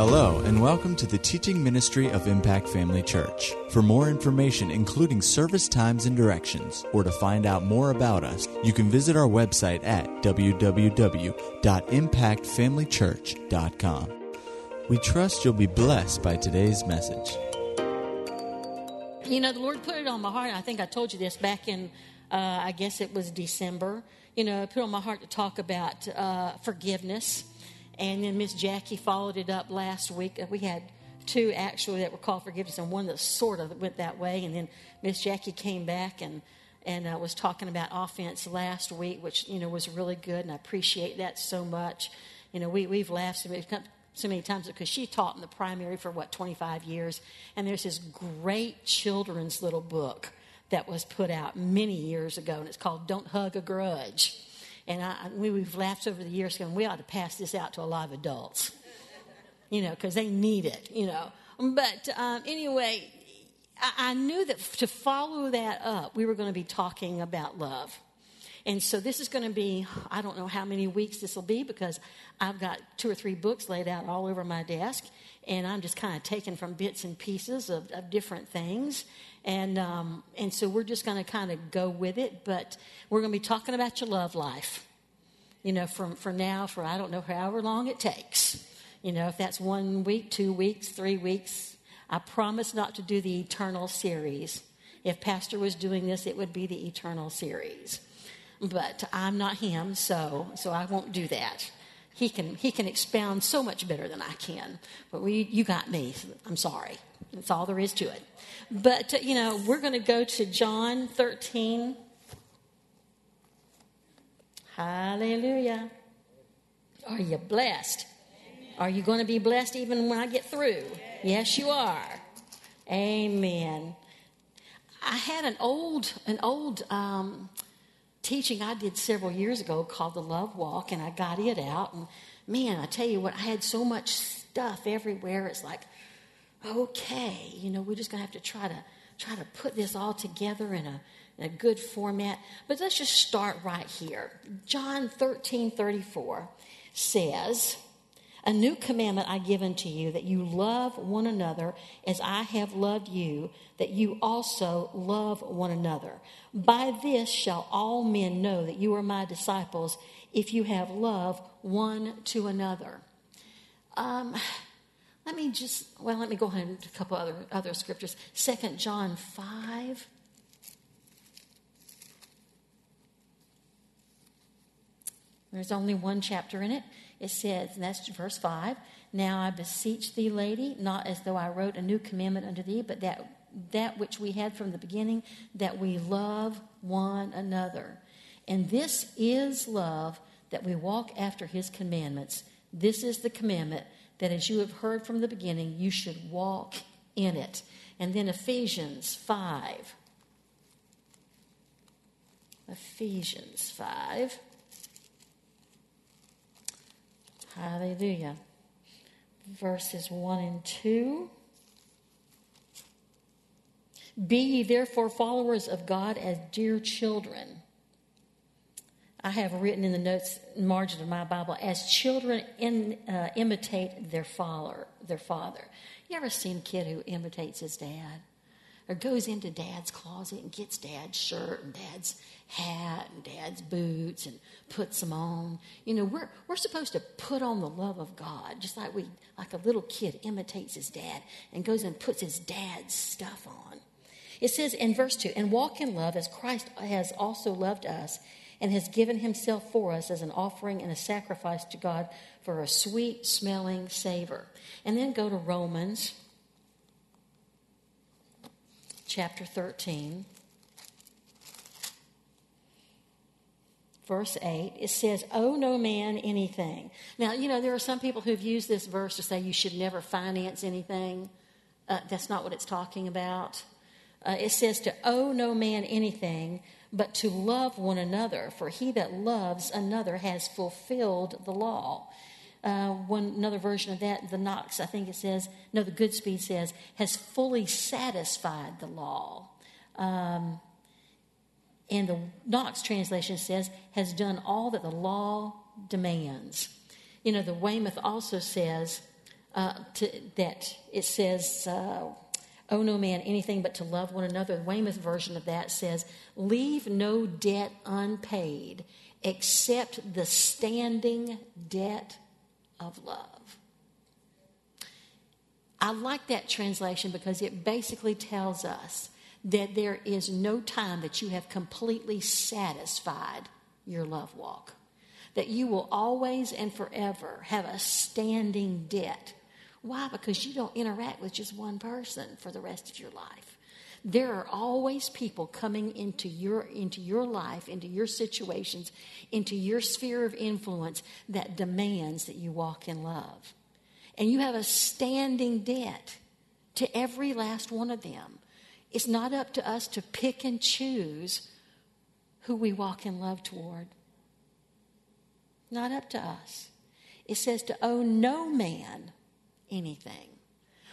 Hello, and welcome to the teaching ministry of Impact Family Church. For more information, including service times and directions, or to find out more about us, you can visit our website at www.impactfamilychurch.com. We trust you'll be blessed by today's message. You know, the Lord put it on my heart. I think I told you this back in, uh, I guess it was December. You know, put on my heart to talk about uh, forgiveness and then Miss Jackie followed it up last week. We had two actually that were called forgiveness, and one that sort of went that way. And then Miss Jackie came back and and uh, was talking about offense last week, which you know was really good, and I appreciate that so much. You know, we we've laughed so many, so many times because she taught in the primary for what 25 years, and there's this great children's little book that was put out many years ago, and it's called "Don't Hug a Grudge." And I, we, we've laughed over the years going, we ought to pass this out to a lot of adults, you know, because they need it, you know. But um, anyway, I, I knew that to follow that up, we were going to be talking about love. And so this is going to be, I don't know how many weeks this will be because I've got two or three books laid out all over my desk. And I'm just kind of taking from bits and pieces of, of different things. And, um, and so we're just going to kind of go with it. But we're going to be talking about your love life, you know, from, for now, for I don't know however long it takes. You know, if that's one week, two weeks, three weeks. I promise not to do the eternal series. If Pastor was doing this, it would be the eternal series. But I'm not him, so, so I won't do that. He can, he can expound so much better than I can. But we, you got me. I'm sorry. That's all there is to it. But, uh, you know, we're going to go to John 13. Hallelujah. Are you blessed? Are you going to be blessed even when I get through? Yes, you are. Amen. I had an old, an old um, teaching I did several years ago called the Love Walk, and I got it out. And man, I tell you what, I had so much stuff everywhere. It's like okay, you know, we're just going to have to try to try to put this all together in a, in a good format. But let's just start right here. John 13 34 says, A new commandment I give unto you, that you love one another as I have loved you, that you also love one another. By this shall all men know that you are my disciples, if you have love one to another. Um, let me just, well, let me go ahead and a couple other, other scriptures. Second John 5. There's only one chapter in it. It says, and that's verse 5 Now I beseech thee, lady, not as though I wrote a new commandment unto thee, but that, that which we had from the beginning, that we love one another. And this is love, that we walk after his commandments. This is the commandment that as you have heard from the beginning, you should walk in it. And then Ephesians 5. Ephesians 5. Hallelujah. Verses 1 and 2. Be ye therefore followers of God as dear children I have written in the notes margin of my Bible, as children in, uh, imitate their father, their father. You ever seen a kid who imitates his dad? Or goes into dad's closet and gets dad's shirt and dad's hat and dad's boots and puts them on. You know, we're, we're supposed to put on the love of God, just like we like a little kid imitates his dad and goes and puts his dad's stuff on. It says in verse 2, and walk in love as Christ has also loved us and has given himself for us as an offering and a sacrifice to God for a sweet smelling savor. And then go to Romans chapter 13. verse 8, it says, Owe no man anything. Now, you know, there are some people who've used this verse to say you should never finance anything. Uh, that's not what it's talking about. Uh, it says to owe no man anything, but to love one another, for he that loves another has fulfilled the law. Uh, one another version of that, the Knox, I think it says, no, the Goodspeed says, has fully satisfied the law. Um, and the Knox translation says, has done all that the law demands. You know, the Weymouth also says, uh, to, that it says, uh, owe no man anything but to love one another. The Weymouth version of that says, leave no debt unpaid except the standing debt of love. I like that translation because it basically tells us that there is no time that you have completely satisfied your love walk. That you will always and forever have a standing debt. Why? Because you don't interact with just one person for the rest of your life. There are always people coming into your, into your life, into your situations, into your sphere of influence that demands that you walk in love. And you have a standing debt to every last one of them. It's not up to us to pick and choose who we walk in love toward. Not up to us. It says to owe no man anything.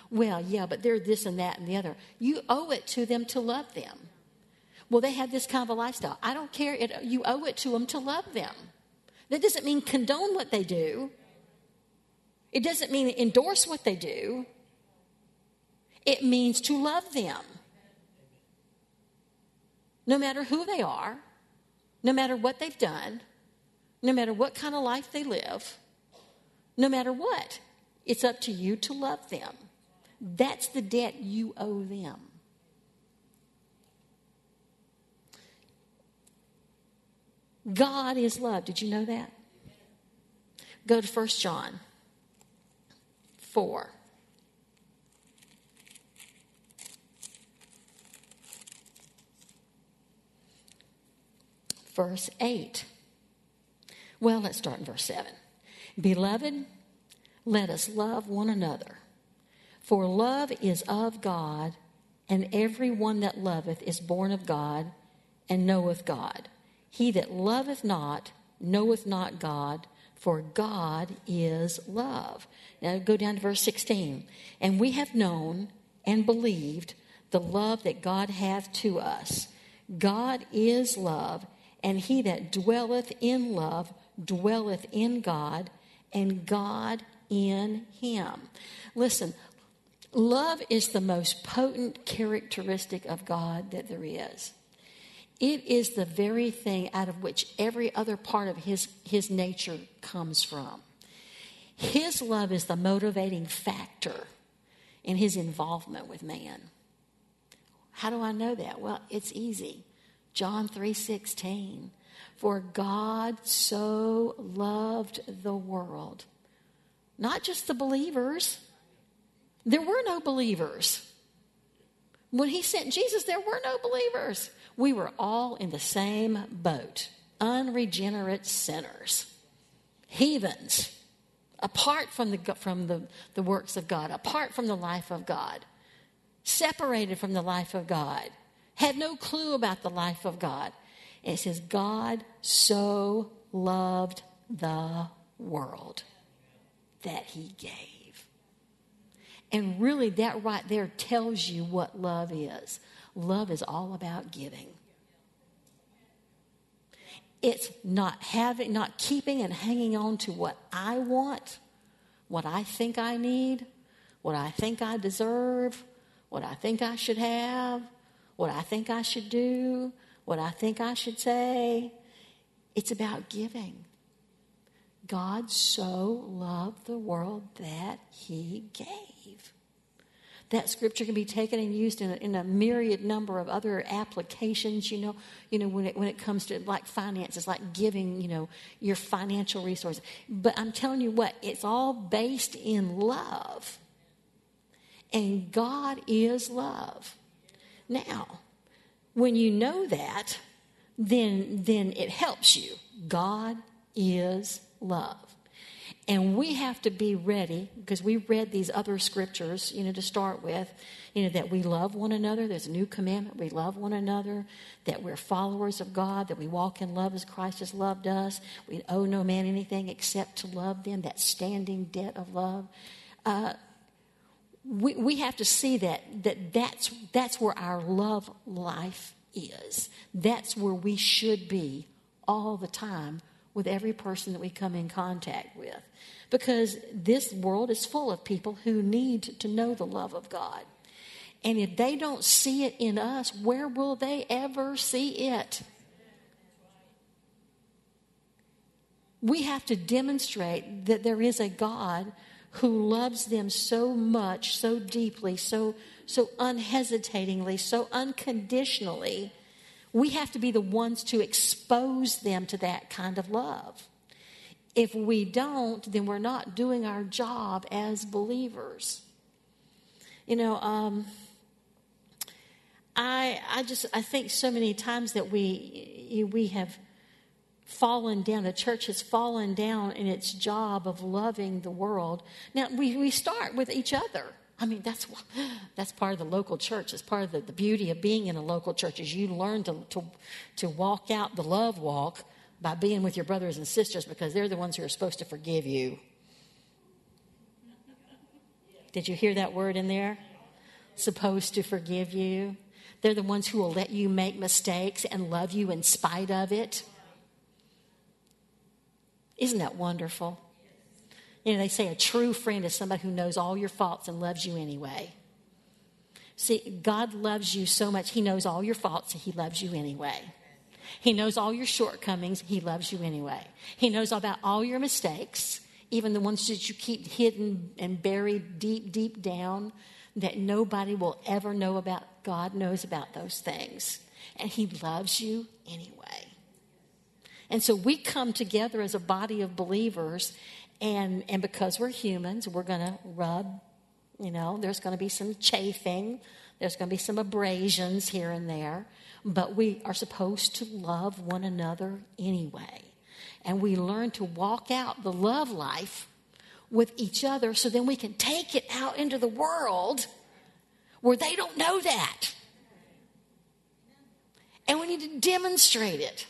Well, yeah, but they're this and that and the other. You owe it to them to love them. Well, they have this kind of a lifestyle. I don't care. It, you owe it to them to love them. That doesn't mean condone what they do. It doesn't mean endorse what they do. It means to love them. No matter who they are, no matter what they've done, no matter what kind of life they live, no matter what, it's up to you to love them. That's the debt you owe them. God is love. Did you know that? Go to 1 John 4. Verse 8. Well, let's start in verse 7. Beloved, let us love one another, for love is of God, and every one that loveth is born of God and knoweth God. He that loveth not knoweth not God, for God is love. Now go down to verse 16. And we have known and believed the love that God hath to us. God is love, and he that dwelleth in love dwelleth in God, and God in him. Listen, love is the most potent characteristic of God that there is. It is the very thing out of which every other part of his, his nature comes from. His love is the motivating factor in his involvement with man. How do I know that? Well, it's easy. John 3:16. For God so loved the world. Not just the believers. There were no believers. When he sent Jesus, there were no believers. We were all in the same boat unregenerate sinners, heathens, apart from, the, from the, the works of God, apart from the life of God, separated from the life of God, had no clue about the life of God. It says, God so loved the world that he gave. And really, that right there tells you what love is. Love is all about giving. It's not having, not keeping and hanging on to what I want, what I think I need, what I think I deserve, what I think I should have, what I think I should do, what I think I should say. It's about giving. God so loved the world that he gave. That scripture can be taken and used in a, in a myriad number of other applications. You know, you know when it when it comes to like finances, like giving, you know, your financial resources. But I'm telling you what, it's all based in love, and God is love. Now, when you know that, then then it helps you. God is love. And we have to be ready because we read these other scriptures, you know, to start with, you know, that we love one another. There's a new commandment. We love one another, that we're followers of God, that we walk in love as Christ has loved us. We owe no man anything except to love them, that standing debt of love. Uh, we, we have to see that, that that's, that's where our love life is. That's where we should be all the time with every person that we come in contact with. because this world is full of people who need to know the love of God. And if they don't see it in us, where will they ever see it? We have to demonstrate that there is a God who loves them so much, so deeply, so, so unhesitatingly, so unconditionally. We have to be the ones to expose them to that kind of love. If we don't, then we're not doing our job as believers. You know, um, I I just I think so many times that we we have fallen down. The church has fallen down in its job of loving the world. Now we we start with each other. I mean, that's that's part of the local church. It's part of the, the beauty of being in a local church is you learn to, to to walk out the love walk by being with your brothers and sisters because they're the ones who are supposed to forgive you. Did you hear that word in there? Supposed to forgive you. They're the ones who will let you make mistakes and love you in spite of it. Isn't that wonderful? You know, they say a true friend is somebody who knows all your faults and loves you anyway. See, God loves you so much, He knows all your faults and He loves you anyway. He knows all your shortcomings. He loves you anyway. He knows about all your mistakes, even the ones that you keep hidden and buried deep, deep down that nobody will ever know about. God knows about those things. And He loves you anyway. And so we come together as a body of believers, and, and because we're humans, we're going to rub, you know, there's going to be some chafing, there's going to be some abrasions here and there but we are supposed to love one another anyway. And we learn to walk out the love life with each other so then we can take it out into the world where they don't know that. And we need to demonstrate it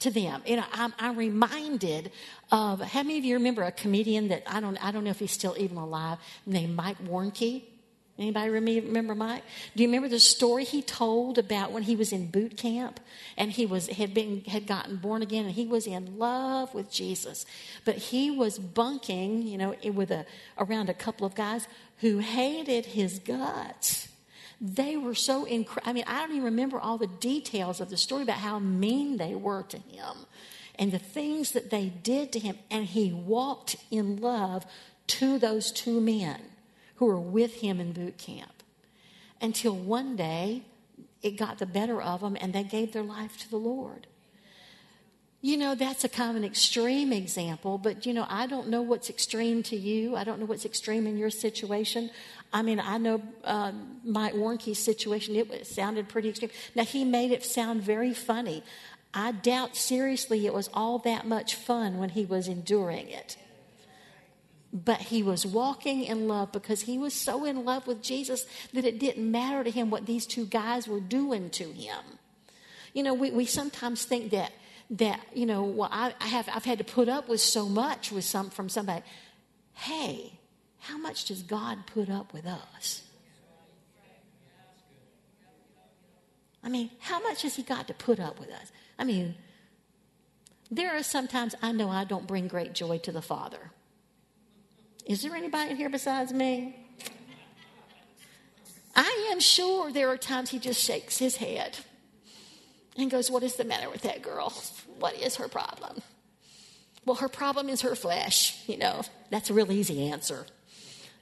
to them. You know, I'm, I'm, reminded how many of you remember a comedian that I don't I don't know if he's still even alive named Mike Warnke. Anybody remember Mike? Do you remember the story he told about when he was in boot camp and he was had been had gotten born again and he was in love with Jesus, but he was bunking, you know, with a around a couple of guys who hated his guts. They were so incredible. I mean, I don't even remember all the details of the story about how mean they were to him and the things that they did to him, and he walked in love to those two men who were with him in boot camp until one day it got the better of them and they gave their life to the Lord. You know, that's a kind of an extreme example, but you know, I don't know what's extreme to you. I don't know what's extreme in your situation. I mean, I know uh, Mike Warnke's situation, it, it sounded pretty extreme. Now, he made it sound very funny. I doubt seriously it was all that much fun when he was enduring it but he was walking in love because he was so in love with Jesus that it didn't matter to him what these two guys were doing to him. You know, we, we sometimes think that that you know, well, I, I have I've had to put up with so much with some from somebody. Hey, how much does God put up with us? I mean, how much has He got to put up with us? I mean, there are sometimes I know I don't bring great joy to the Father. Is there anybody in here besides me? I am sure there are times he just shakes his head and goes, What is the matter with that girl? What is her problem? Well, her problem is her flesh. You know, that's a real easy answer.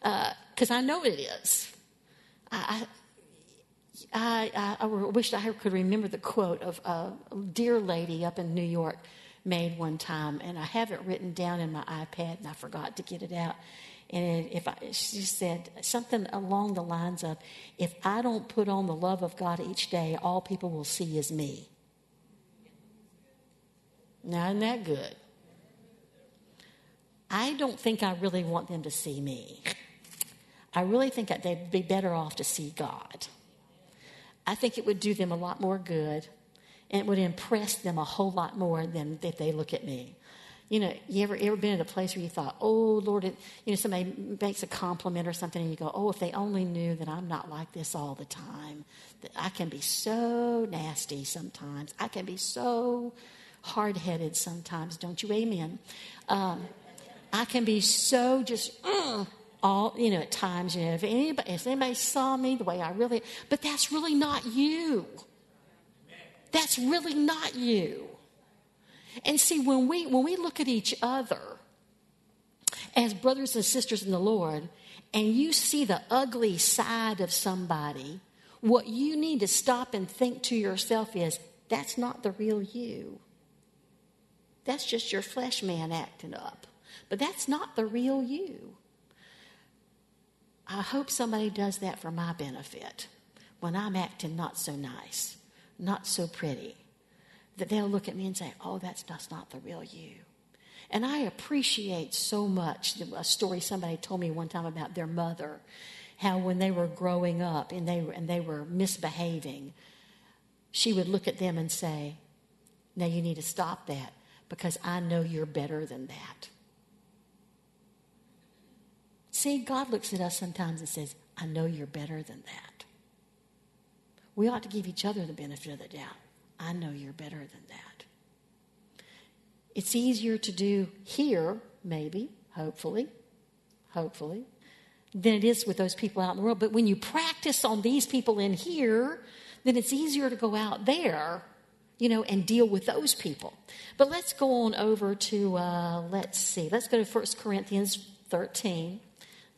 Because uh, I know it is. I, I, I, I wish I could remember the quote of a dear lady up in New York made one time, and I have it written down in my iPad, and I forgot to get it out. And if I, she said something along the lines of, "If I don't put on the love of God each day, all people will see is me." Now, isn't that good? I don't think I really want them to see me. I really think that they'd be better off to see God. I think it would do them a lot more good and it would impress them a whole lot more than if they look at me. You know, you ever ever been in a place where you thought, "Oh Lord," you know, somebody makes a compliment or something, and you go, "Oh, if they only knew that I'm not like this all the time. That I can be so nasty sometimes. I can be so hard-headed sometimes." Don't you? Amen. Um, I can be so just all you know at times. You know, if anybody if anybody saw me the way I really, but that's really not you. That's really not you. And see, when we when we look at each other as brothers and sisters in the Lord, and you see the ugly side of somebody, what you need to stop and think to yourself is that's not the real you. That's just your flesh man acting up. But that's not the real you. I hope somebody does that for my benefit when I'm acting not so nice, not so pretty, that they'll look at me and say, oh, that's, that's not the real you. And I appreciate so much a story somebody told me one time about their mother, how when they were growing up and they, and they were misbehaving, she would look at them and say, Now you need to stop that because I know you're better than that. See, God looks at us sometimes and says, I know you're better than that. We ought to give each other the benefit of the doubt. I know you're better than that. It's easier to do here, maybe, hopefully, hopefully, than it is with those people out in the world. But when you practice on these people in here, then it's easier to go out there you know, and deal with those people. But let's go on over to, uh, let's see, let's go to 1 Corinthians 13,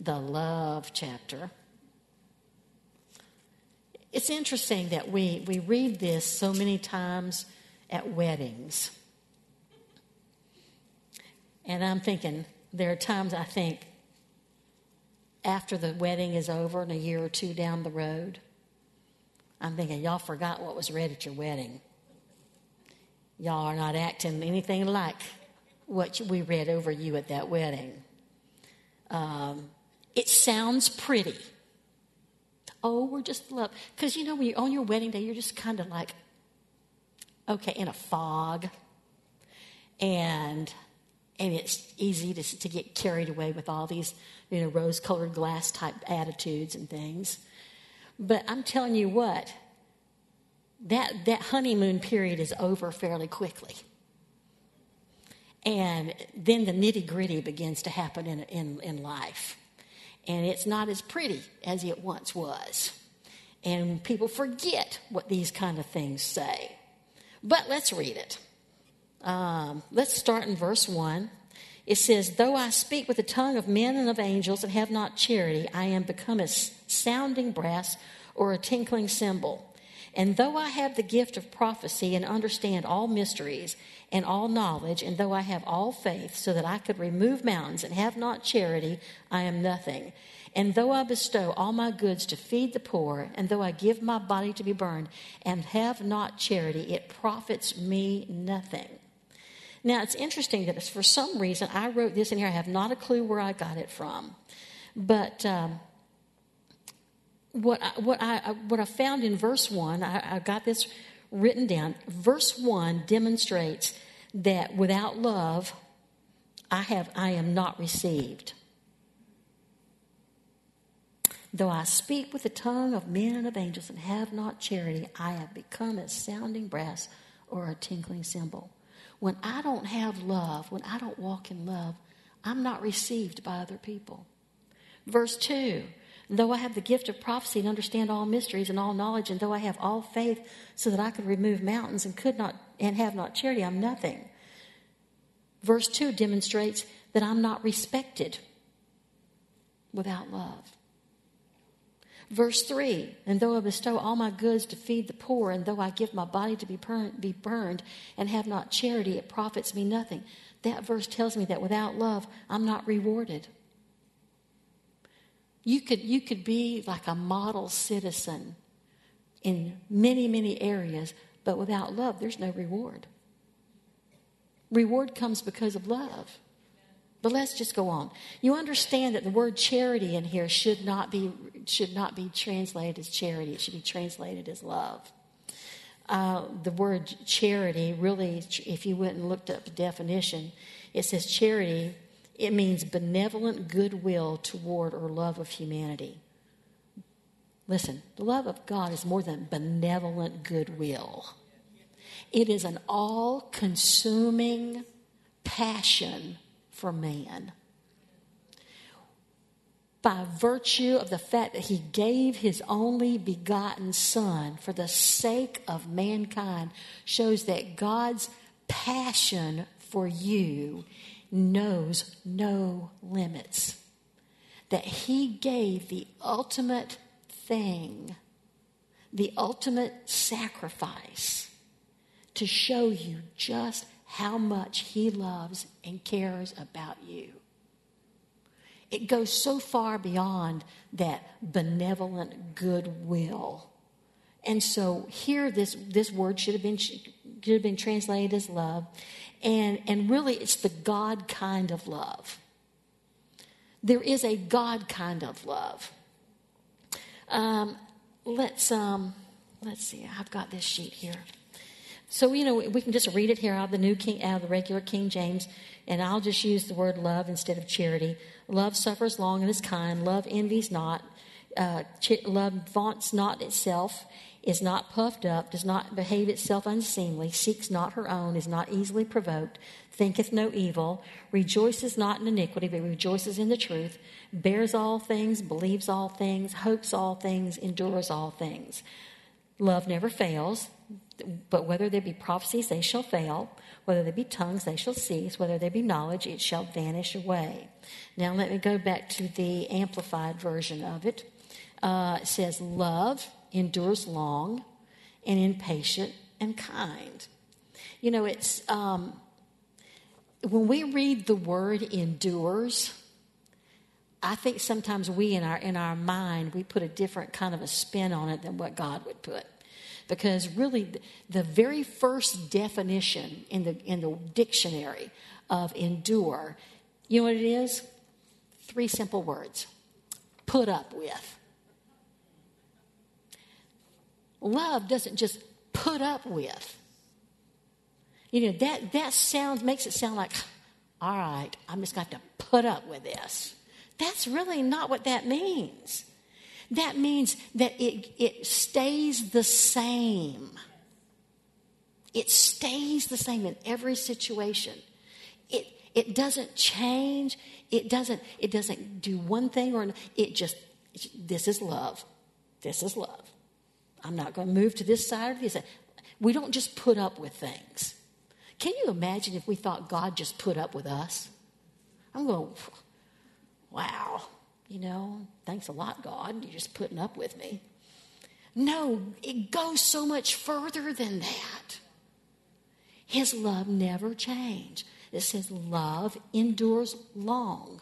the love chapter. It's interesting that we, we read this so many times at weddings. And I'm thinking, there are times I think after the wedding is over and a year or two down the road, I'm thinking, y'all forgot what was read at your wedding y'all are not acting anything like what we read over you at that wedding. Um, it sounds pretty. Oh, we're just love. Because you know, when you're on your wedding day, you're just kind of like, okay, in a fog. And and it's easy to, to get carried away with all these, you know, rose colored glass type attitudes and things. But I'm telling you what, that, that honeymoon period is over fairly quickly. And then the nitty gritty begins to happen in, in, in life. And it's not as pretty as it once was. And people forget what these kind of things say. But let's read it. Um, let's start in verse 1. It says, Though I speak with the tongue of men and of angels and have not charity, I am become as sounding brass or a tinkling cymbal. And though I have the gift of prophecy and understand all mysteries and all knowledge, and though I have all faith so that I could remove mountains and have not charity, I am nothing. And though I bestow all my goods to feed the poor, and though I give my body to be burned and have not charity, it profits me nothing. Now, it's interesting that for some reason I wrote this in here. I have not a clue where I got it from. But um, what I, what I what I found in verse one, I, I got this written down. Verse one demonstrates that without love, I have I am not received. Though I speak with the tongue of men and of angels and have not charity, I have become a sounding brass or a tinkling cymbal. When I don't have love, when I don't walk in love, I'm not received by other people. Verse 2 though I have the gift of prophecy and understand all mysteries and all knowledge, and though I have all faith so that I could remove mountains and could not and have not charity, I'm nothing. Verse 2 demonstrates that I'm not respected without love. Verse 3 And though I bestow all my goods to feed the poor, and though I give my body to be be burned and have not charity, it profits me nothing. That verse tells me that without love, I'm not rewarded. You could, you could be like a model citizen in many, many areas, but without love, there's no reward. Reward comes because of love. But let's just go on. You understand that the word charity in here should not be, should not be translated as charity, it should be translated as love. Uh, the word charity really, if you went and looked up the definition, it says charity it means benevolent goodwill toward or love of humanity. Listen, the love of God is more than benevolent goodwill. It is an all consuming passion for man. by virtue of the fact that he gave his only begotten Son for the sake of mankind shows that God's passion for you knows no limits. That he gave the ultimate thing, the ultimate sacrifice to show you just how much he loves and cares about you. It goes so far beyond that benevolent goodwill. And so here this, this word should have been should have been translated as love. And, and really it's the God kind of love. There is a God kind of love. Um, let's um, let's see. I've got this sheet here. So you know we can just read it here out of the new King, out of the regular King James, and I'll just use the word love instead of charity. Love suffers long and is kind. Love envies not. Uh, ch- love vaunts not itself, is not puffed up, does not behave itself unseemly, seeks not her own, is not easily provoked, thinketh no evil, rejoices not in iniquity, but rejoices in the truth, bears all things, believes all things, hopes all things, endures all things. Love never fails, but whether there be prophecies, they shall fail. Whether there be tongues, they shall cease. Whether there be knowledge, it shall vanish away. Now, let me go back to the amplified version of it. Uh, it says, Love endures long and impatient and kind. You know, it's um, when we read the word endures, I think sometimes we in our in our mind we put a different kind of a spin on it than what God would put. Because really the very first definition in the in the dictionary of endure you know what it is? Three simple words. Put up with love doesn't just put up with you know that that sounds makes it sound like all right i'm just got to put up with this that's really not what that means that means that it, it stays the same. It stays the same in every situation. It, it doesn't change. It doesn't, it doesn't do one thing or another. it just, this is love. This is love. I'm not going to move to this side or this side. We don't just put up with things. Can you imagine if we thought God just put up with us? I'm going, wow you know, thanks a lot, God. You're just putting up with me. No, it goes so much further than that. His love never changed. It says love endures long.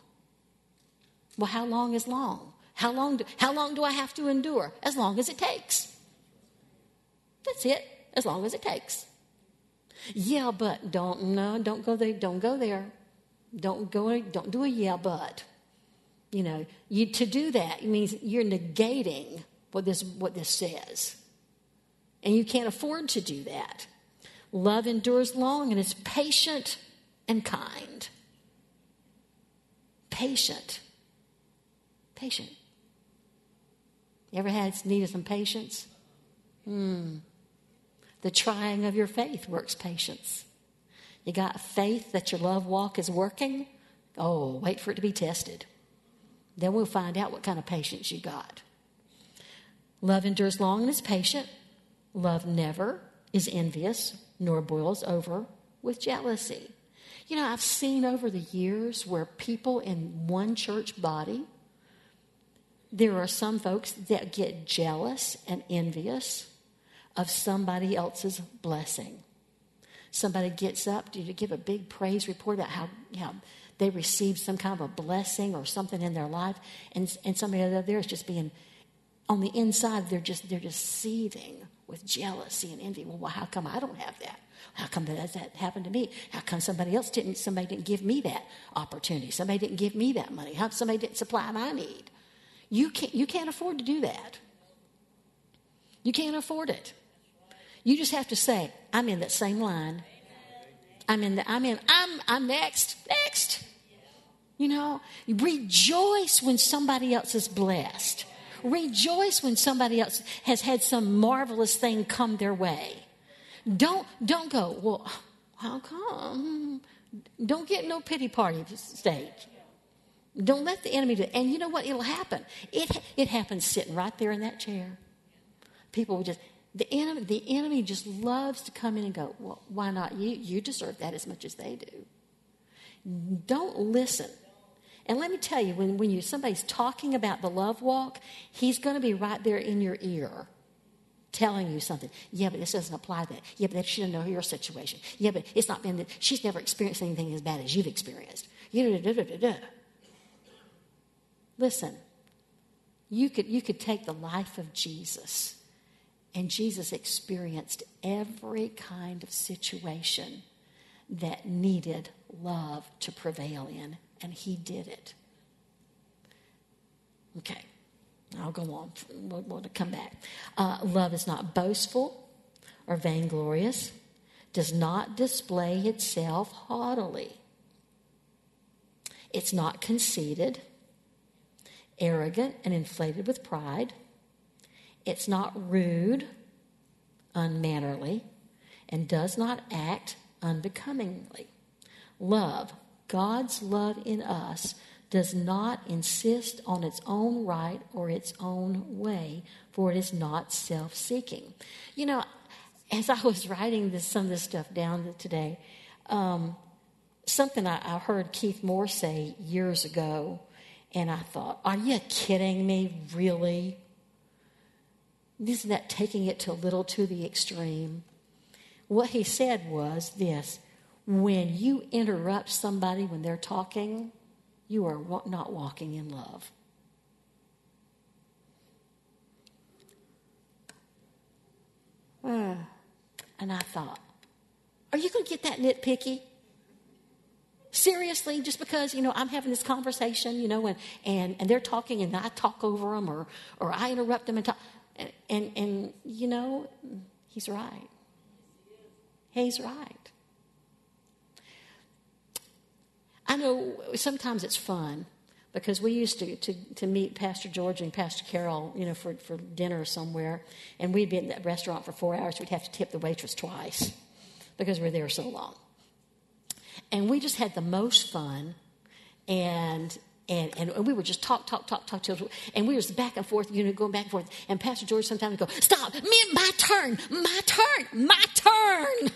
Well, how long is long? How long do, how long do I have to endure? As long as it takes. That's it. As long as it takes. Yeah, but don't no, don't go there. Don't go there. Don't go. Don't do a yeah, but. You know, you, to do that means you're negating what this, what this says. And you can't afford to do that. Love endures long and is patient and kind. Patient. Patient. You ever had need of some patience? Hmm. The trying of your faith works patience. You got faith that your love walk is working? Oh, wait for it to be tested. Then we'll find out what kind of patience you got. Love endures long and is patient. Love never is envious, nor boils over with jealousy. You know, I've seen over the years where people in one church body, there are some folks that get jealous and envious of somebody else's blessing. Somebody gets up to give a big praise report about how, how they received some kind of a blessing or something in their life, and, and somebody out there is just being on the inside, they're just they're just seething with jealousy and envy. Well, how come I don't have that? How come that, that happened to me? How come somebody else didn't? Somebody didn't give me that opportunity. Somebody didn't give me that money. How somebody didn't supply my need? You can't. You can't afford to do that. You can't afford it. You just have to say, "I'm in that same line." I'm in the, I'm in, I'm, I'm next, next. You know, rejoice when somebody else is blessed. Rejoice when somebody else has had some marvelous thing come their way. Don't, don't go, well, how come? Don't get no pity party stage. Don't let the enemy do it. And you know what? It'll happen. It, it happens sitting right there in that chair. People will just, the enemy, the enemy just loves to come in and go, well, why not you? You deserve that as much as they do. Don't listen. And let me tell you, when, when you, somebody's talking about the love walk, he's going to be right there in your ear telling you something. Yeah, but this doesn't apply to that. Yeah, but she doesn't know your situation. Yeah, but it's not been that she's never experienced anything as bad as you've experienced. Listen, you could, you could take the life of Jesus and Jesus experienced every kind of situation that needed love to prevail in, and he did it. Okay, I'll go on. We'll, we'll come back. Uh, love is not boastful or vainglorious, does not display itself haughtily. It's not conceited, arrogant, and inflated with pride it's not rude, unmannerly, and does not act unbecomingly. Love, God's love in us, does not insist on its own right or its own way, for it is not self seeking. You know, as I was writing this, some of this stuff down today, um, something I, I heard Keith Moore say years ago, and I thought, are you kidding me? Really? Isn't that taking it to a little to the extreme? What he said was this when you interrupt somebody when they're talking, you are not walking in love. Uh, and I thought, are you going to get that nitpicky? Seriously, just because, you know, I'm having this conversation, you know, and, and, and they're talking and I talk over them or, or I interrupt them and talk. And, and, you know, he's right. He's right. I know sometimes it's fun because we used to, to, to meet Pastor George and Pastor Carol, you know, for, for dinner somewhere, and we'd be in that restaurant for four hours. We'd have to tip the waitress twice because we are there so long. And we just had the most fun, and and, and we would just talk, talk, talk, talk, talk, and we was back and forth, you know, going back and forth. And Pastor George sometimes would go, "Stop! Me, my turn, my turn, my turn."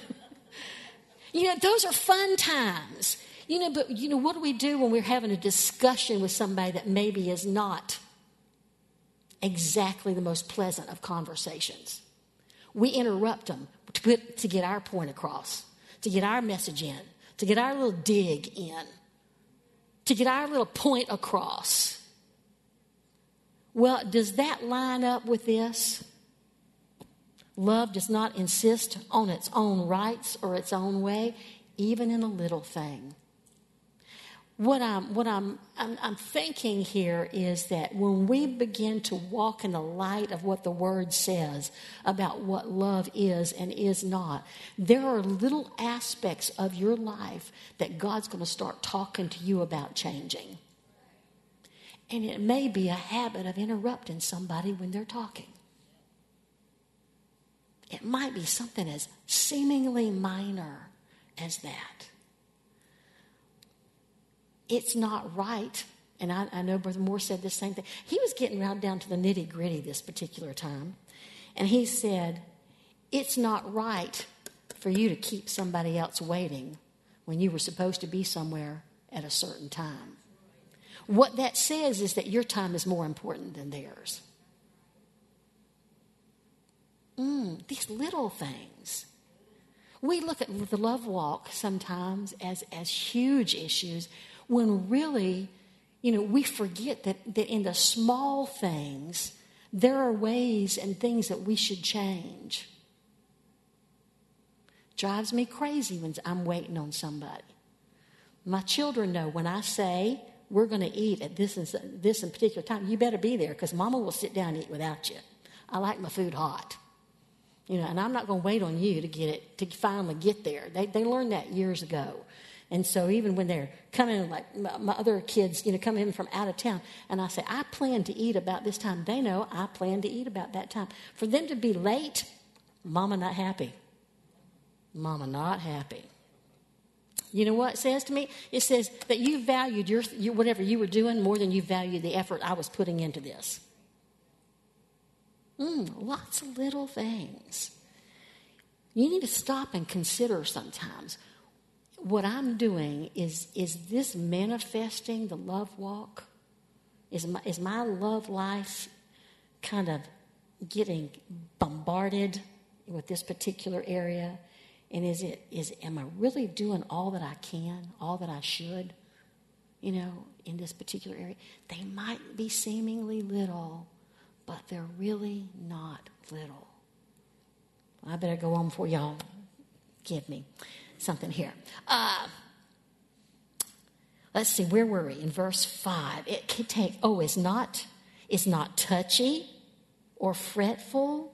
you know, those are fun times. You know, but you know, what do we do when we're having a discussion with somebody that maybe is not exactly the most pleasant of conversations? We interrupt them to, put, to get our point across, to get our message in, to get our little dig in to get our little point across. Well, does that line up with this? Love does not insist on its own rights or its own way, even in a little thing what I'm what I'm, I'm, I'm thinking here is that when we begin to walk in the light of what the Word says about what love is and is not, there are little aspects of your life that God's going to start talking to you about changing. And it may be a habit of interrupting somebody when they're talking. It might be something as seemingly minor as that it's not right. And I, I know Brother Moore said the same thing. He was getting right down to the nitty gritty this particular time. And he said, It's not right for you to keep somebody else waiting when you were supposed to be somewhere at a certain time. What that says is that your time is more important than theirs. Mm, these little things. We look at the love walk sometimes as, as huge issues when really, you know, we forget that, that in the small things, there are ways and things that we should change. Drives me crazy when I'm waiting on somebody. My children know when I say we're going to eat at this and this in particular time, you better be there because Mama will sit down and eat without you. I like my food hot, you know, and I'm not going to wait on you to get it to finally get there. They they learned that years ago. And so even when they're coming, like my other kids, you know, coming in from out of town, and I say, I plan to eat about this time. They know I plan to eat about that time. For them to be late, mama not happy. Mama not happy. You know what it says to me? It says that you valued your, your, whatever you were doing more than you valued the effort I was putting into this. Mm, lots of little things. You need to stop and consider sometimes what I'm doing is is this manifesting the love walk? Is my, is my love life kind of getting bombarded with this particular area? And is it is am I really doing all that I can, all that I should, you know, in this particular area? They might be seemingly little, but they're really not little. I better go on before y'all give me something here. Uh, let's see, where were we? In verse 5. It can take, oh, is not, is not touchy or fretful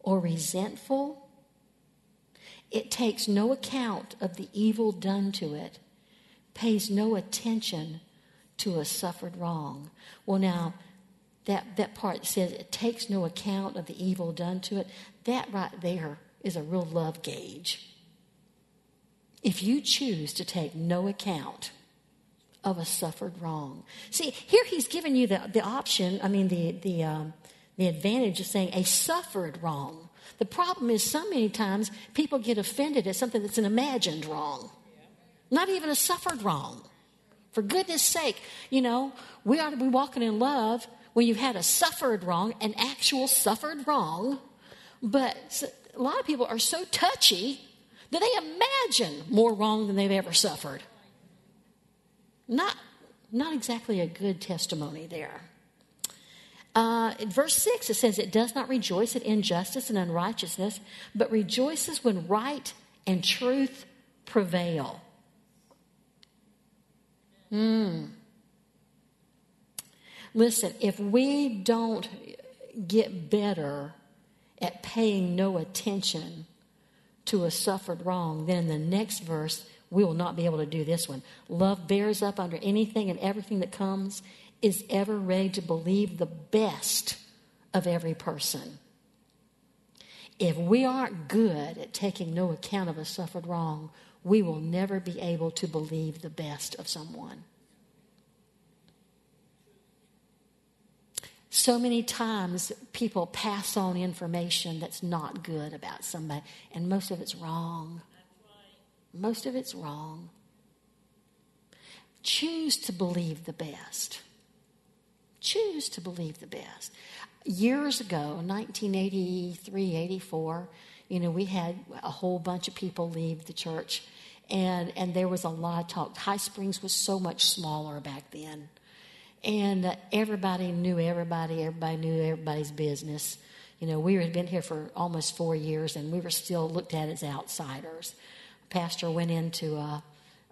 or resentful. It takes no account of the evil done to it, pays no attention to a suffered wrong. Well, now, that, that part says it takes no account of the evil done to it. That right there is a real love gauge. If you choose to take no account of a suffered wrong. See, here he's given you the, the option, I mean, the, the, um, the advantage of saying a suffered wrong. The problem is, so many times people get offended at something that's an imagined wrong, not even a suffered wrong. For goodness sake, you know, we ought to be walking in love when you've had a suffered wrong, an actual suffered wrong. But a lot of people are so touchy that they imagine more wrong than they've ever suffered. Not, not exactly a good testimony there. Uh, in verse 6, it says, It does not rejoice at injustice and unrighteousness, but rejoices when right and truth prevail. Hmm. Listen, if we don't get better at paying no attention to a suffered wrong, then in the next verse, we will not be able to do this one. Love bears up under anything and everything that comes, is ever ready to believe the best of every person. If we aren't good at taking no account of a suffered wrong, we will never be able to believe the best of someone. So many times people pass on information that's not good about somebody, and most of it's wrong. Most of it's wrong. Choose to believe the best. Choose to believe the best. Years ago, 1983, 84, you know, we had a whole bunch of people leave the church, and, and there was a lot of talk. High Springs was so much smaller back then and everybody knew everybody. Everybody knew everybody's business. You know, we had been here for almost four years, and we were still looked at as outsiders. Pastor went into a,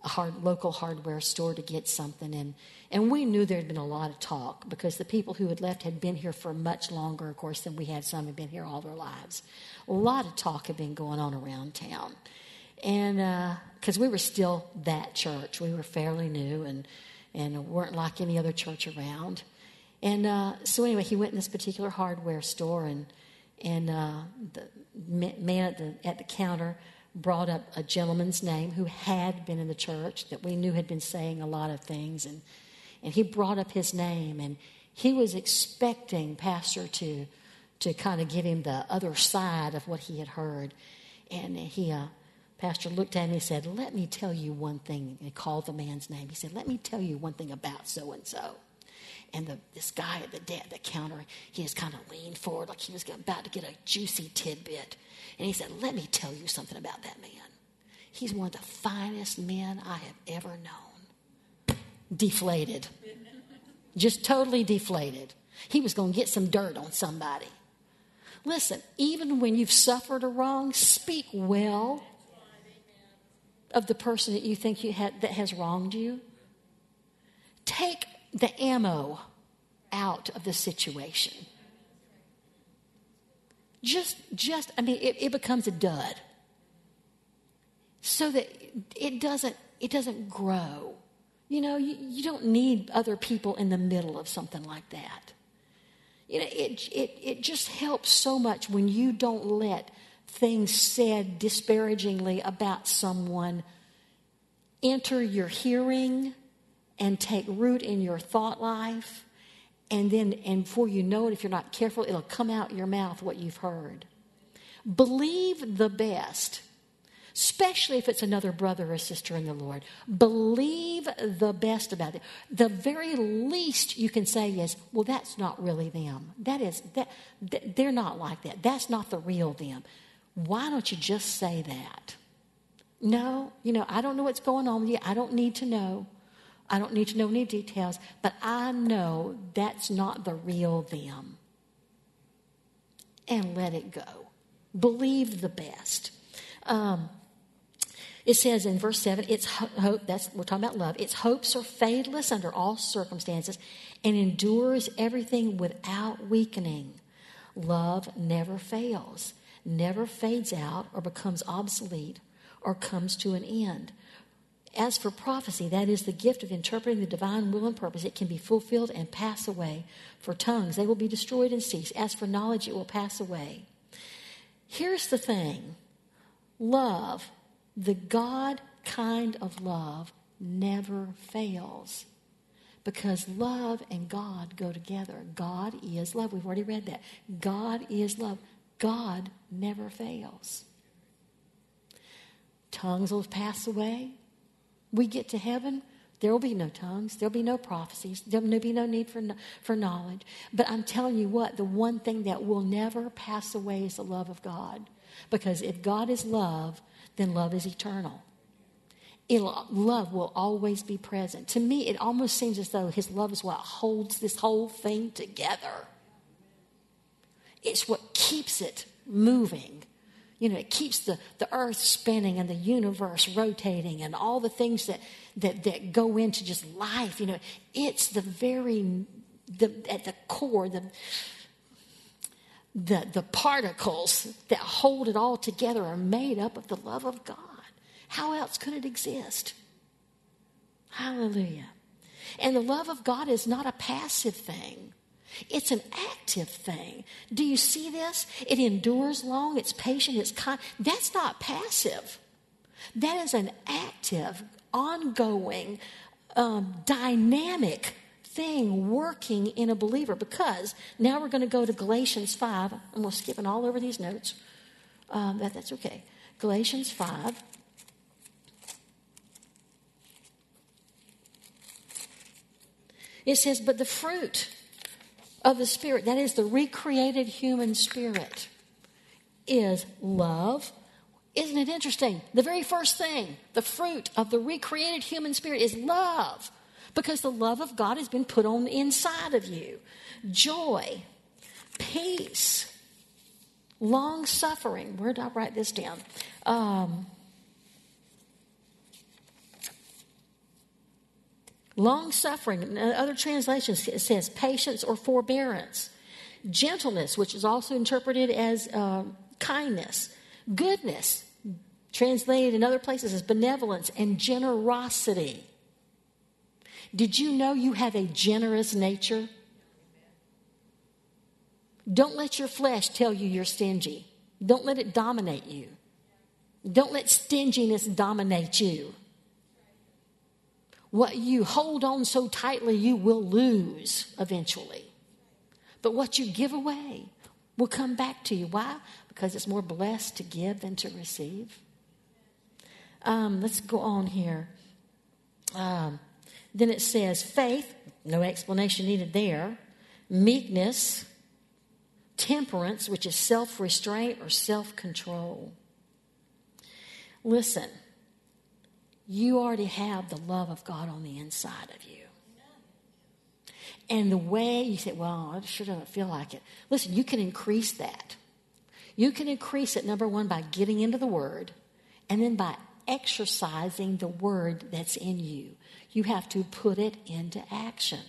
a hard, local hardware store to get something, and and we knew there had been a lot of talk because the people who had left had been here for much longer, of course, than we had. Some had been here all their lives. A lot of talk had been going on around town, and because uh, we were still that church, we were fairly new, and and weren't like any other church around. And uh, so anyway, he went in this particular hardware store, and and uh, the man at the at the counter brought up a gentleman's name who had been in the church that we knew had been saying a lot of things, and and he brought up his name, and he was expecting pastor to to kind of give him the other side of what he had heard, and he. Uh, pastor looked at him and said, Let me tell you one thing. He called the man's name. He said, Let me tell you one thing about so and so. And this guy at the, de- the counter, he just kind of leaned forward like he was about to get a juicy tidbit. And he said, Let me tell you something about that man. He's one of the finest men I have ever known. Deflated. Just totally deflated. He was going to get some dirt on somebody. Listen, even when you've suffered a wrong, speak well of the person that you think you had, that has wronged you. Take the ammo out of the situation. Just, just, I mean, it, it becomes a dud. So that it doesn't, it doesn't grow. You know, you, you don't need other people in the middle of something like that. You know, it, it, it just helps so much when you don't let things said disparagingly about someone enter your hearing and take root in your thought life. And then, and before you know it, if you're not careful, it'll come out your mouth what you've heard. Believe the best, especially if it's another brother or sister in the Lord. Believe the best about it. The very least you can say is, well, that's not really them. That is, that, they're not like that. That's not the real them. Why don't you just say that? No, you know, I don't know what's going on with you. I don't need to know. I don't need to know any details, but I know that's not the real them. And let it go. Believe the best. Um, it says in verse 7, it's hope, that's, we're talking about love. Its hopes are fadeless under all circumstances and endures everything without weakening. Love never fails, never fades out or becomes obsolete or comes to an end. As for prophecy, that is the gift of interpreting the divine will and purpose, it can be fulfilled and pass away. For tongues, they will be destroyed and cease. As for knowledge, it will pass away. Here's the thing love, the God kind of love, never fails. Because love and God go together. God is love. We've already read that. God is love. God never fails. Tongues will pass away. We get to heaven, there will be no tongues. There'll be no prophecies. There'll be no need for, for knowledge. But I'm telling you what, the one thing that will never pass away is the love of God. Because if God is love, then love is eternal. It'll, love will always be present. To me, it almost seems as though His love is what holds this whole thing together. It's what keeps it moving. You know, it keeps the, the earth spinning and the universe rotating and all the things that, that, that go into just life. You know, it's the very, the, at the core, the, the, the particles that hold it all together are made up of the love of God. How else could it exist? Hallelujah. And the love of God is not a passive thing. It's an active thing. Do you see this? It endures long, it's patient, it's kind. That's not passive. That is an active, ongoing, um, dynamic thing working in a believer. Because now we're going to go to Galatians 5, and we're skipping all over these notes. Um, that, that's okay. Galatians 5. It says, But the fruit of the Spirit, that is the recreated human spirit, is love. Isn't it interesting? The very first thing, the fruit of the recreated human spirit is love, because the love of God has been put on the inside of you. Joy, peace, long suffering. Where did I write this down? Um, Long suffering, in other translations, it says patience or forbearance. Gentleness, which is also interpreted as uh, kindness. Goodness, translated in other places as benevolence and generosity. Did you know you have a generous nature? Don't let your flesh tell you you're stingy. Don't let it dominate you. Don't let stinginess dominate you. What you hold on so tightly, you will lose eventually. But what you give away will come back to you. Why? Because it's more blessed to give than to receive. Um, let's go on here. Um, then it says faith, no explanation needed there. Meekness, temperance, which is self restraint or self control. Listen, you already have the love of God on the inside of you. And the way you say, well, I sure doesn't feel like it. Listen, you can increase that. You can increase it, number one, by getting into the Word, and then by exercising the Word that's in you. You have to put it into action.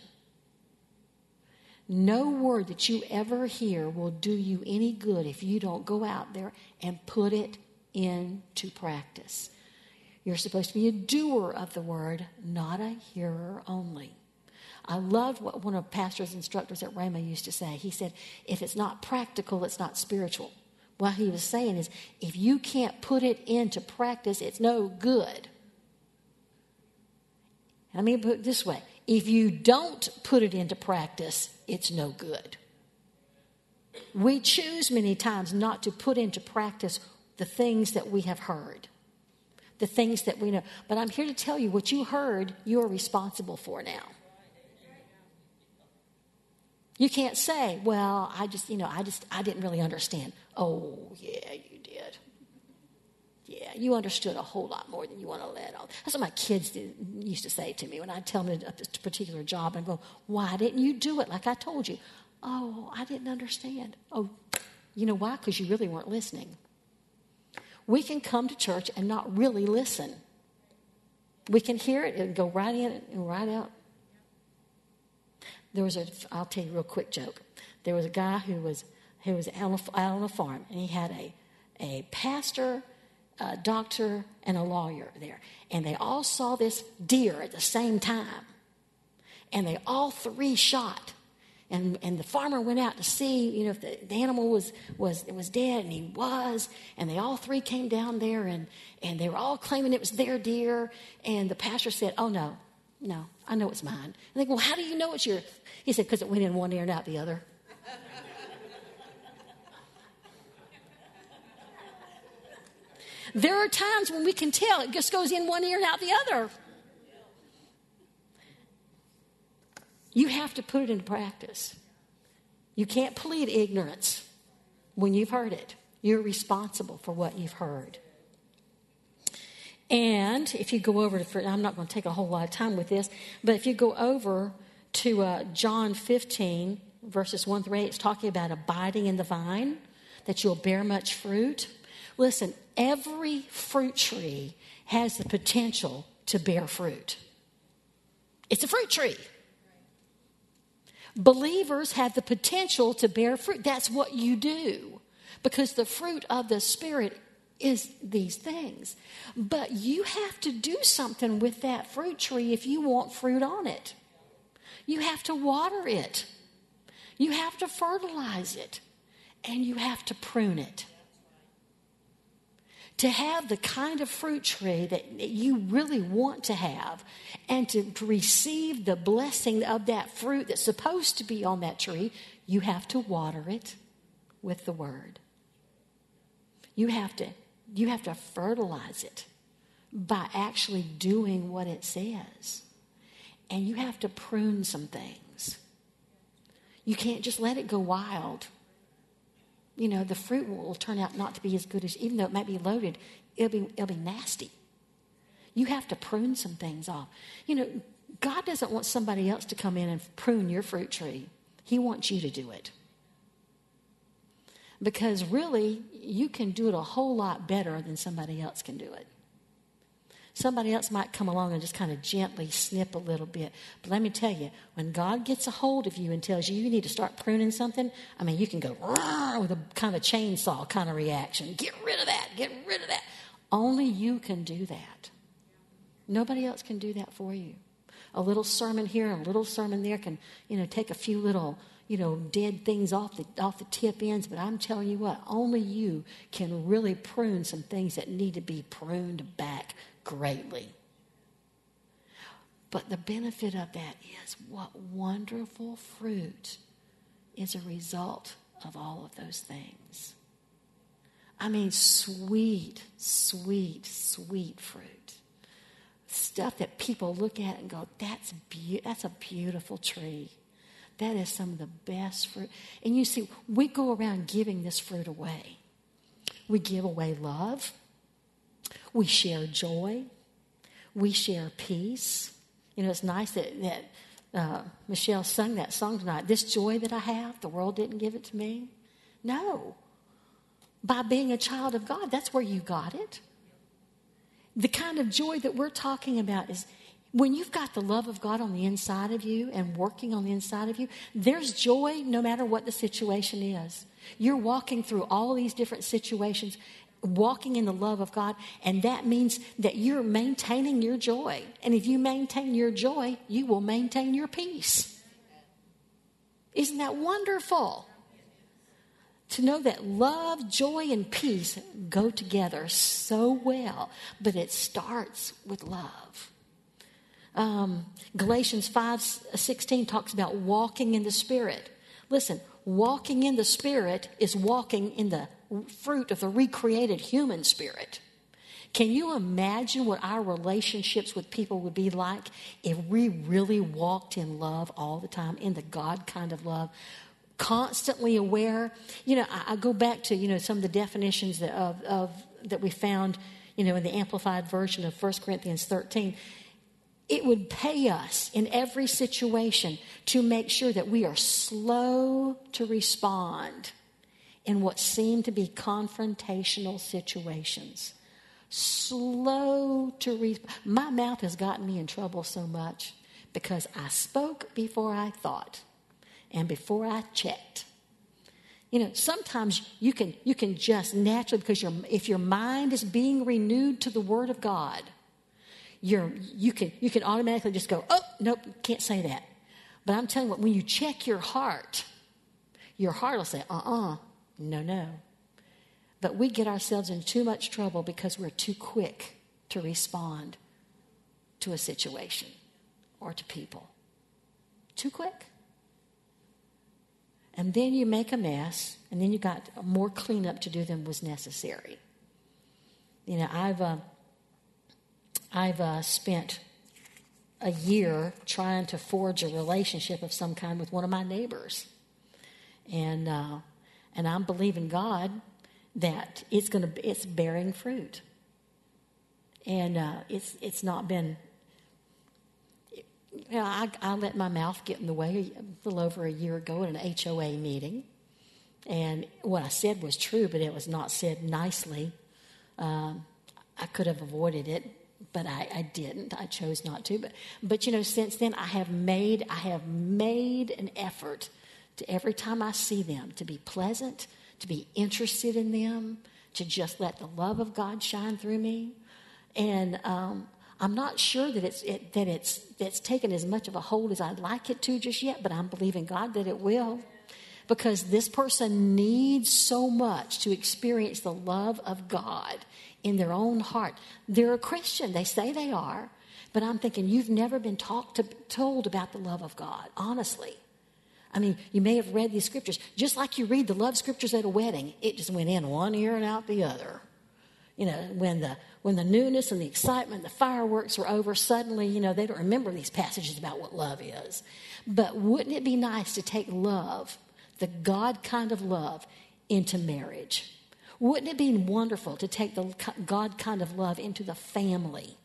No word that you ever hear will do you any good if you don't go out there and put it into practice. You're supposed to be a doer of the word, not a hearer only. I loved what one of pastor's instructors at Rhema used to say. He said, if it's not practical, it's not spiritual. What he was saying is, if you can't put it into practice, it's no good. Let me put it this way if you don't put it into practice, it's no good. We choose many times not to put into practice the things that we have heard, the things that we know. But I'm here to tell you what you heard, you are responsible for now. You can't say, well, I just, you know, I just, I didn't really understand. Oh, yeah, you did. Yeah, you understood a whole lot more than you want to let on. That's what my kids did, used to say to me when I tell them a particular job and go, why didn't you do it like I told you? Oh, I didn't understand. Oh, you know why? Because you really weren't listening. We can come to church and not really listen. We can hear it and go right in and right out. There was a, I'll tell you a real quick joke. There was a guy who was, who was out on a farm, and he had a, a pastor, a doctor, and a lawyer there. And they all saw this deer at the same time. And they all three shot. And, and the farmer went out to see, you know, if the, the animal was, was, was dead, and he was. And they all three came down there, and, and they were all claiming it was their deer. And the pastor said, Oh, no, no, I know it's mine. And they go, Well, how do you know it's yours? He said, Because it went in one ear and out the other. there are times when we can tell it just goes in one ear and out the other. You have to put it into practice. You can't plead ignorance when you've heard it. You're responsible for what you've heard. And if you go over to, I'm not going to take a whole lot of time with this, but if you go over to uh, John 15, verses 1 through 8, it's talking about abiding in the vine, that you'll bear much fruit. Listen, every fruit tree has the potential to bear fruit. It's a fruit tree. Believers have the potential to bear fruit. That's what you do because the fruit of the Spirit is these things. But you have to do something with that fruit tree if you want fruit on it. You have to water it, you have to fertilize it, and you have to prune it. To have the kind of fruit tree that you really want to have and to, receive the blessing of that fruit that's supposed to be on that tree, you have to water it with the word. You have to you have to fertilize it by actually doing what it says. And you have to prune some things. You can't just let it go wild. You know, the fruit will turn out not to be as good as, even though it might be loaded, it'll be, it'll be nasty. You have to prune some things off. You know, God doesn't want somebody else to come in and prune your fruit tree, He wants you to do it. Because really, you can do it a whole lot better than somebody else can do it. Somebody else might come along and just kind of gently snip a little bit. But let me tell you, when God gets a hold of you and tells you you need to start pruning something, I mean, you can go with a kind of chainsaw kind of reaction. Get rid of that, get rid of that. Only you can do that. Nobody else can do that for you. A little sermon here a little sermon there can, you know, take a few little you know, dead things off the, off the tip ends, but I'm telling you what, only you can really prune some things that need to be pruned back greatly. But the benefit of that is what wonderful fruit is a result of all of those things. I mean, sweet, sweet, sweet fruit. Stuff that people look at and go, that's, be- that's a beautiful tree. That is some of the best fruit. And you see, we go around giving this fruit away. We give away love. We share joy. We share peace. You know, it's nice that, that uh, Michelle sung that song tonight. This joy that I have, the world didn't give it to me. No. By being a child of God, that's where you got it. The kind of joy that we're talking about is when you've got the love of God on the inside of you and working on the inside of you, there's joy no matter what the situation is. You're walking through all these different situations, walking in the love of God, and that means that you're maintaining your joy. And if you maintain your joy, you will maintain your peace. Isn't that wonderful? To know that love, joy, and peace go together so well, but it starts with love. Um, Galatians 5 16 talks about walking in the Spirit. Listen, walking in the Spirit is walking in the fruit of the recreated human spirit. Can you imagine what our relationships with people would be like if we really walked in love all the time, in the God kind of love? Constantly aware. You know, I, I go back to, you know, some of the definitions that, of, of, that we found, you know, in the Amplified version of 1 Corinthians 13 it would pay us in every situation to make sure that we are slow to respond in what seem to be confrontational situations slow to read. My mouth has gotten me in trouble so much because I spoke before I thought and before I checked. You know, sometimes you can you can just naturally because your if your mind is being renewed to the Word of God, you're you can you can automatically just go, oh nope, can't say that. But I'm telling you what, when you check your heart, your heart will say, uh-uh, no, no. But we get ourselves in too much trouble because we're too quick to respond to a situation or to people. Too quick. And then you make a mess, and then you got more cleanup to do than was necessary. You know, I've uh, I've uh, spent a year trying to forge a relationship of some kind with one of my neighbors, and uh, and I'm believing God that it's going to it's bearing fruit, and uh, it's it's not been. You know, I, I let my mouth get in the way a little over a year ago at an HOA meeting, and what I said was true, but it was not said nicely. Um, I could have avoided it, but I, I, didn't. I chose not to. But but you know, since then I have made I have made an effort to every time I see them to be pleasant, to be interested in them, to just let the love of God shine through me. And um, I'm not sure that it's it, that it's that's taken as much of a hold as I'd like it to just yet, but I'm believing God that it will. Because this person needs so much to experience the love of God in their own heart. They're a Christian, they say they are, but I'm thinking you've never been talked to, told about the love of God, honestly. I mean, you may have read these scriptures, just like you read the love scriptures at a wedding. It just went in one ear and out the other. You know, when the when the newness and the excitement, the fireworks were over, suddenly, you know, they don't remember these passages about what love is. But wouldn't it be nice to take love, the God kind of love, into marriage? Wouldn't it be wonderful to take the God kind of love into the family?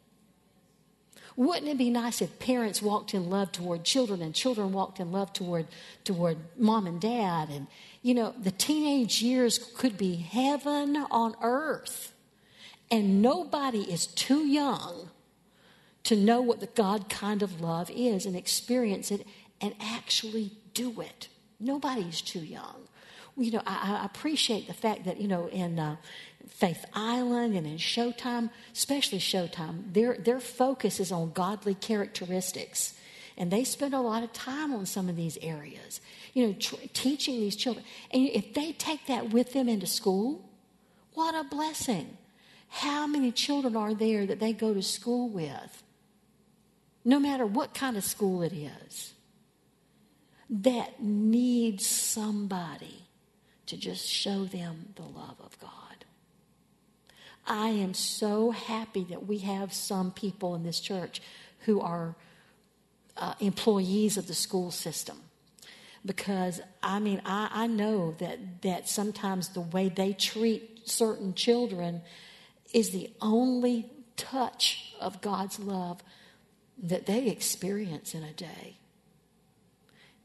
Wouldn't it be nice if parents walked in love toward children and children walked in love toward, toward mom and dad? And, you know, the teenage years could be heaven on earth. And nobody is too young to know what the God kind of love is and experience it and actually do it. Nobody's too young. You know, I, I appreciate the fact that, you know, in, uh, Faith Island and in Showtime, especially Showtime, their, their focus is on godly characteristics. And they spend a lot of time on some of these areas, you know, tr- teaching these children. And if they take that with them into school, what a blessing. How many children are there that they go to school with? No matter what kind of school it is, that needs somebody to just show them the love of God. I am so happy that we have some people in this church who are uh, employees of the school system. Because, I mean, I, I know that, that sometimes the way they treat certain children is the only touch of God's love that they experience in a day.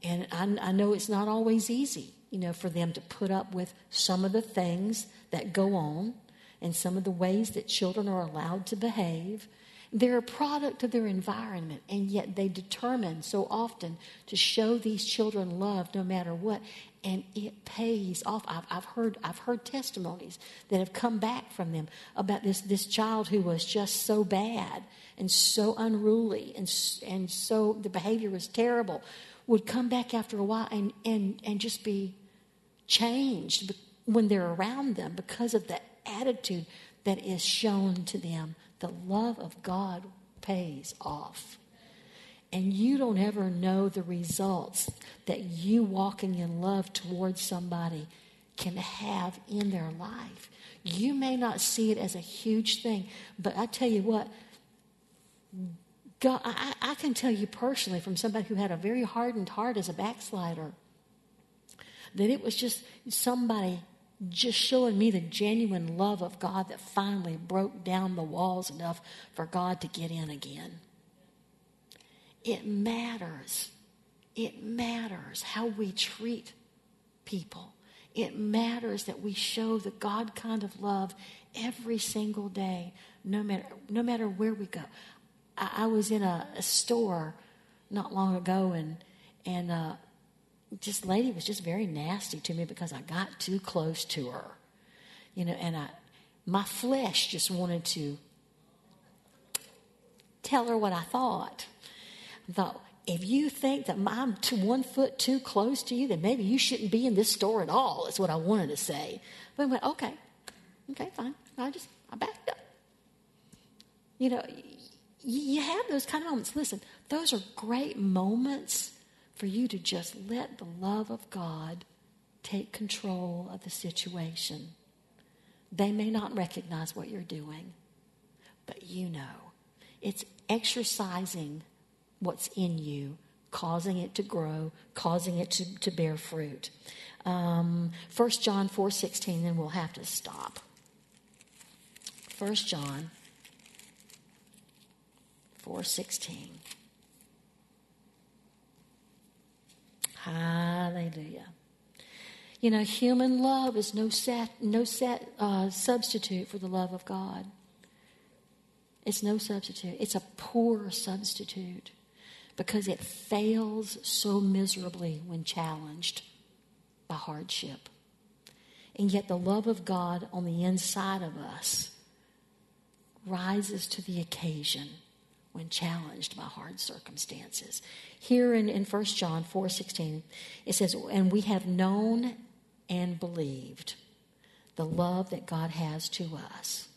And I, I, know it's not always easy, you know, for them to put up with some of the things that go on and some of the ways that children are allowed to behave. They're a product of their environment, and yet they determine so often to show these children love no matter what, and it pays off. I've, I've, heard I've heard testimonies that have come back from them about this this child who was just so bad and so unruly and and so the behavior was terrible, would come back after a while and and and just be changed when they're around them because of the attitude that is shown to them. The love of God pays off. And you don't ever know the results that you walking in love towards somebody can have in their life. You may not see it as a huge thing, but I tell you what, God, I, I can tell you personally from somebody who had a very hardened heart as a backslider that it was just somebody just showing me the genuine love of God that finally broke down the walls enough for God to get in again. It matters. It matters how we treat people. It matters that we show the God kind of love every single day, no matter, no matter where we go. I, I was in a, a, store not long ago, and, and uh, this lady was just very nasty to me because I got too close to her. You know, and I, my flesh just wanted to tell her what I thought. I thought, if you think that I'm one foot too close to you, then maybe you shouldn't be in this store at all, is what I wanted to say. But I went, okay, okay, fine. I just, I backed up. You know, you have those kind of moments. Listen, those are great moments for you to just let the love of God take control of the situation. They may not recognize what you're doing, but you know. It's exercising what's in you, causing it to grow, causing it to, to bear fruit. Um, 1 John 4 16, then we'll have to stop. 1 John 4 16. Hallelujah. You know, human love is no no uh, substitute for the love of God. It's no substitute. It's a poor substitute because it fails so miserably when challenged by hardship. And yet, the love of God on the inside of us rises to the occasion when challenged by hard circumstances. Here in, in 1 John 4 16, it says, And we have known and believed the love that God has to us.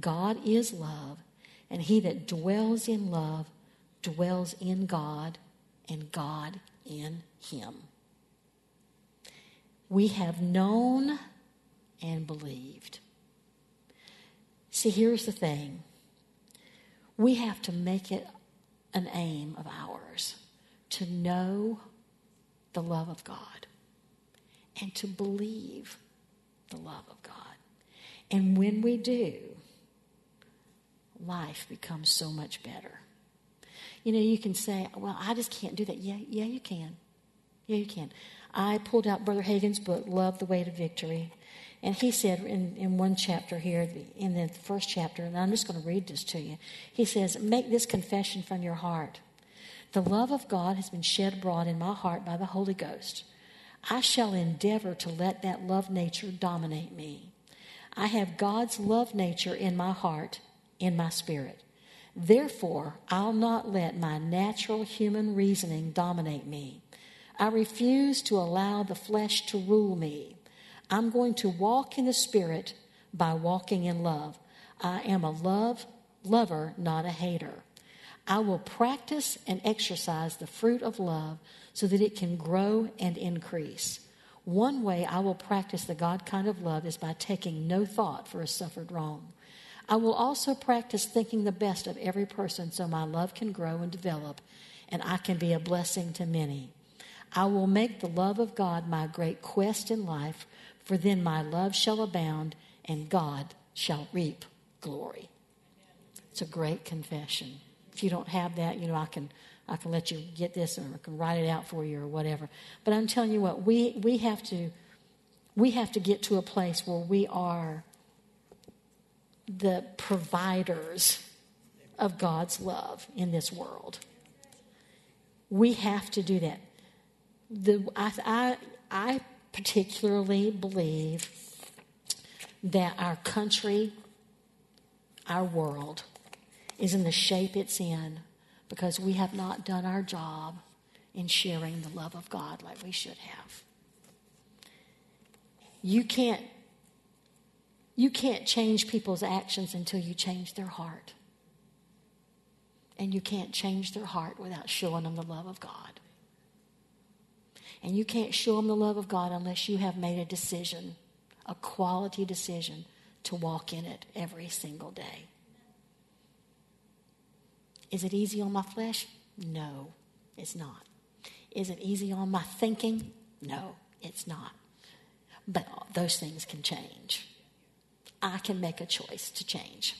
God is love, and he that dwells in love dwells in God, and God in him. We have known and believed. See, here's the thing we have to make it an aim of ours to know the love of God and to believe the love of God. And when we do, life becomes so much better. You know, you can say, well, I just can't do that. Yeah, yeah, you can. Yeah, you can. I pulled out Brother Hagin's book, Love the Way to Victory. And he said in, in one chapter here, in the first chapter, and I'm just going to read this to you. He says, Make this confession from your heart. The love of God has been shed abroad in my heart by the Holy Ghost. I shall endeavor to let that love nature dominate me. I have God's love nature in my heart, in my spirit. Therefore, I'll not let my natural human reasoning dominate me. I refuse to allow the flesh to rule me. I'm going to walk in the Spirit by walking in love. I am a love lover, not a hater. I will practice and exercise the fruit of love so that it can grow and increase. One way I will practice the God kind of love is by taking no thought for a suffered wrong. I will also practice thinking the best of every person so my love can grow and develop and I can be a blessing to many. I will make the love of God my great quest in life for then my love shall abound and God shall reap glory. It's a great confession. If you don't have that, you know, I can I can let you get this or I can write it out for you or whatever. But I'm telling you what, we, we have to we have to get to a place where we are the providers of God's love in this world. We have to do that. The, I, I, I particularly believe that our country, our world, is in the shape it's in because we have not done our job in sharing the love of God like we should have. You can't you can't change people's actions until you change their heart. And you can't change their heart without showing them the love of God. And you can't show them the love of God unless you have made a decision, a quality decision, to walk in it every single day. Is it easy on my flesh? No, it's not. Is it easy on my thinking? No, it's not. But those things can change. I can make a choice to change.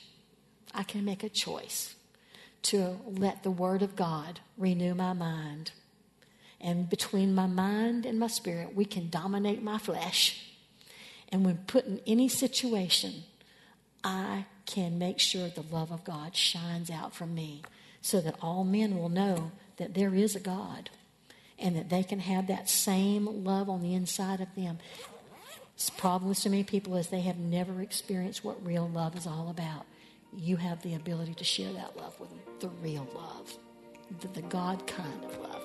I can make a choice to let the Word of God renew my mind. And between my mind and my spirit, we can dominate my flesh. And when put in any situation, I can make sure the love of God shines out from me so that all men will know that there is a God and that they can have that same love on the inside of them. The problem with so many people is they have never experienced what real love is all about. You have the ability to share that love with them, the real love, the, the God kind of love.